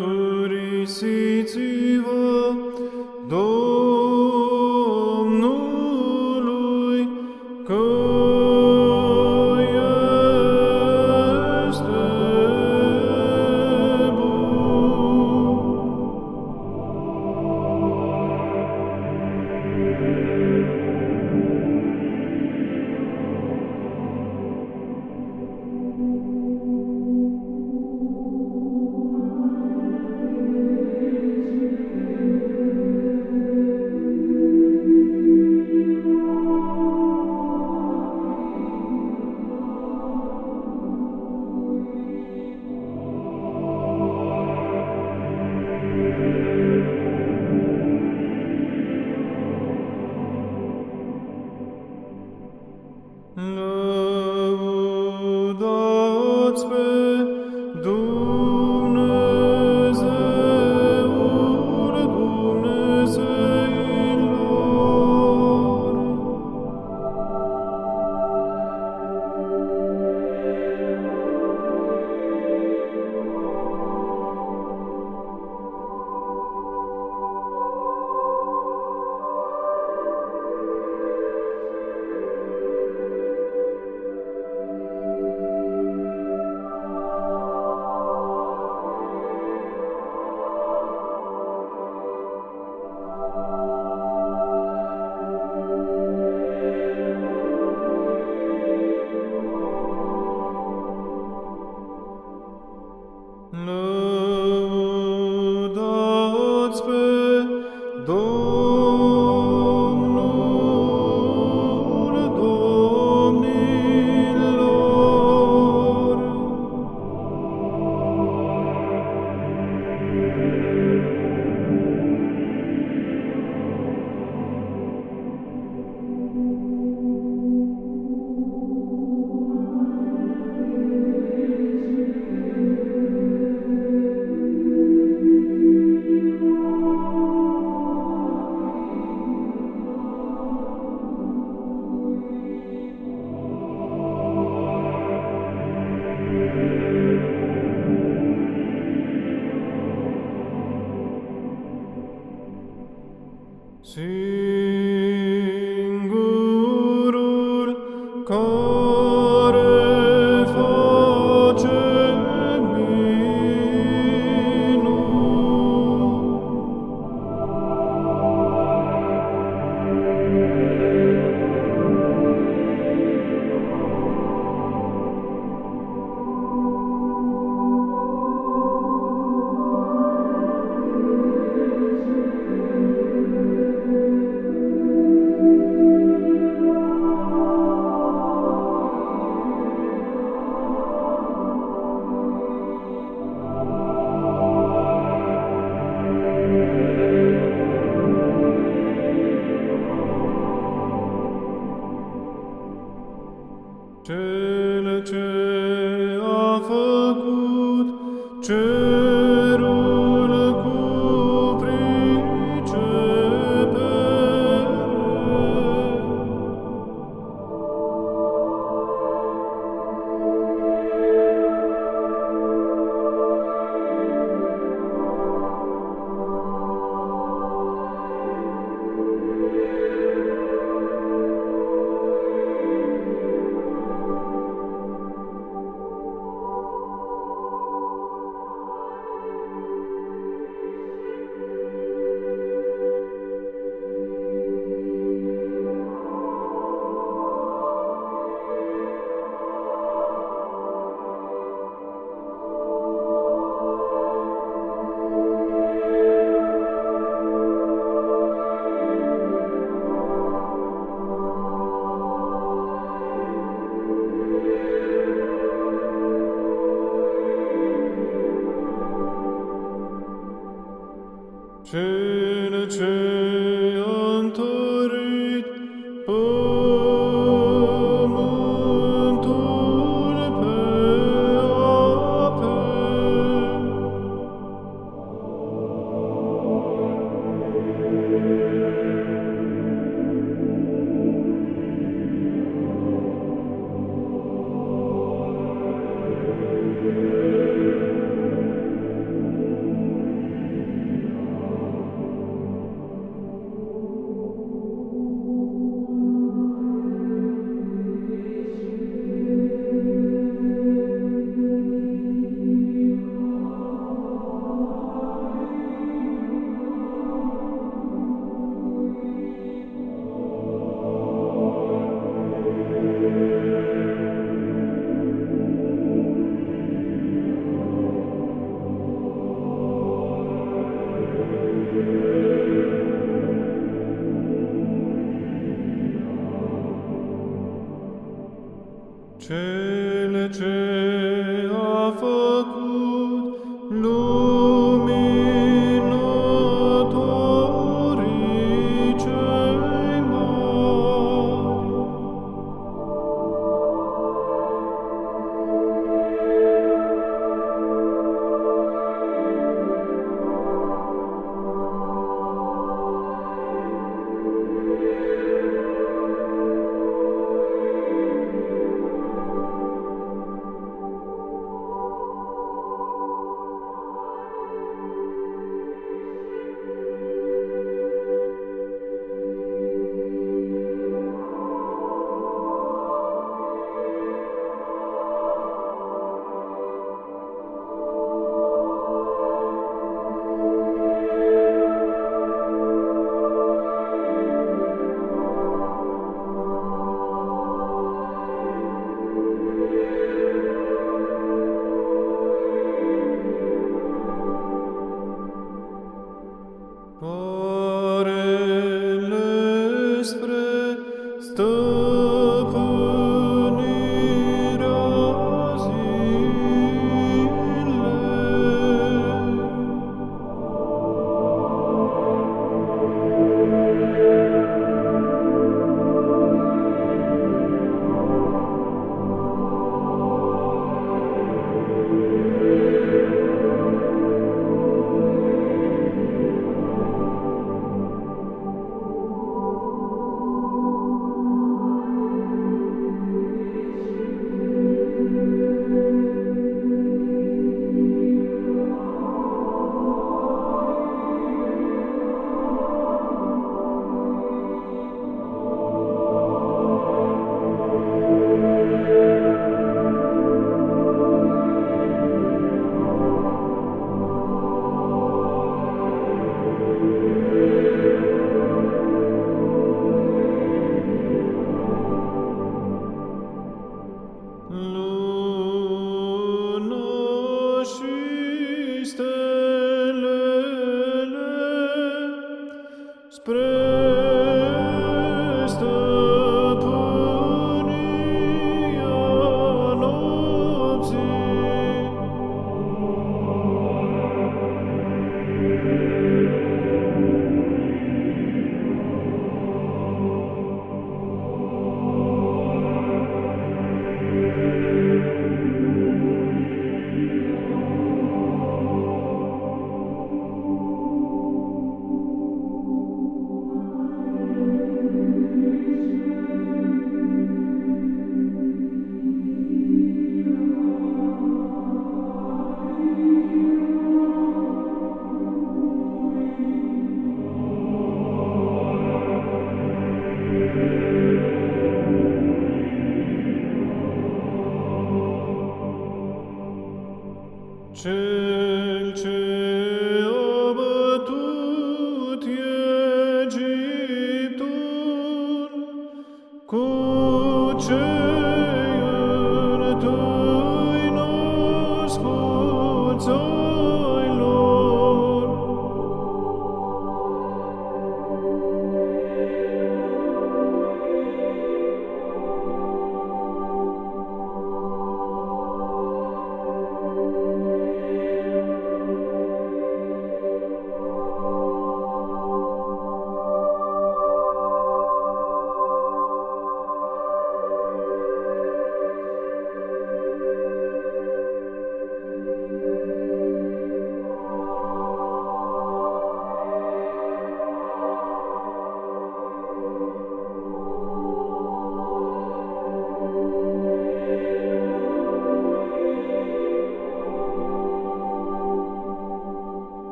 turīsi dzīvi. No. No. See. cel ce a făcut, ce Cristo.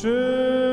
知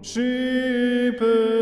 Sheep.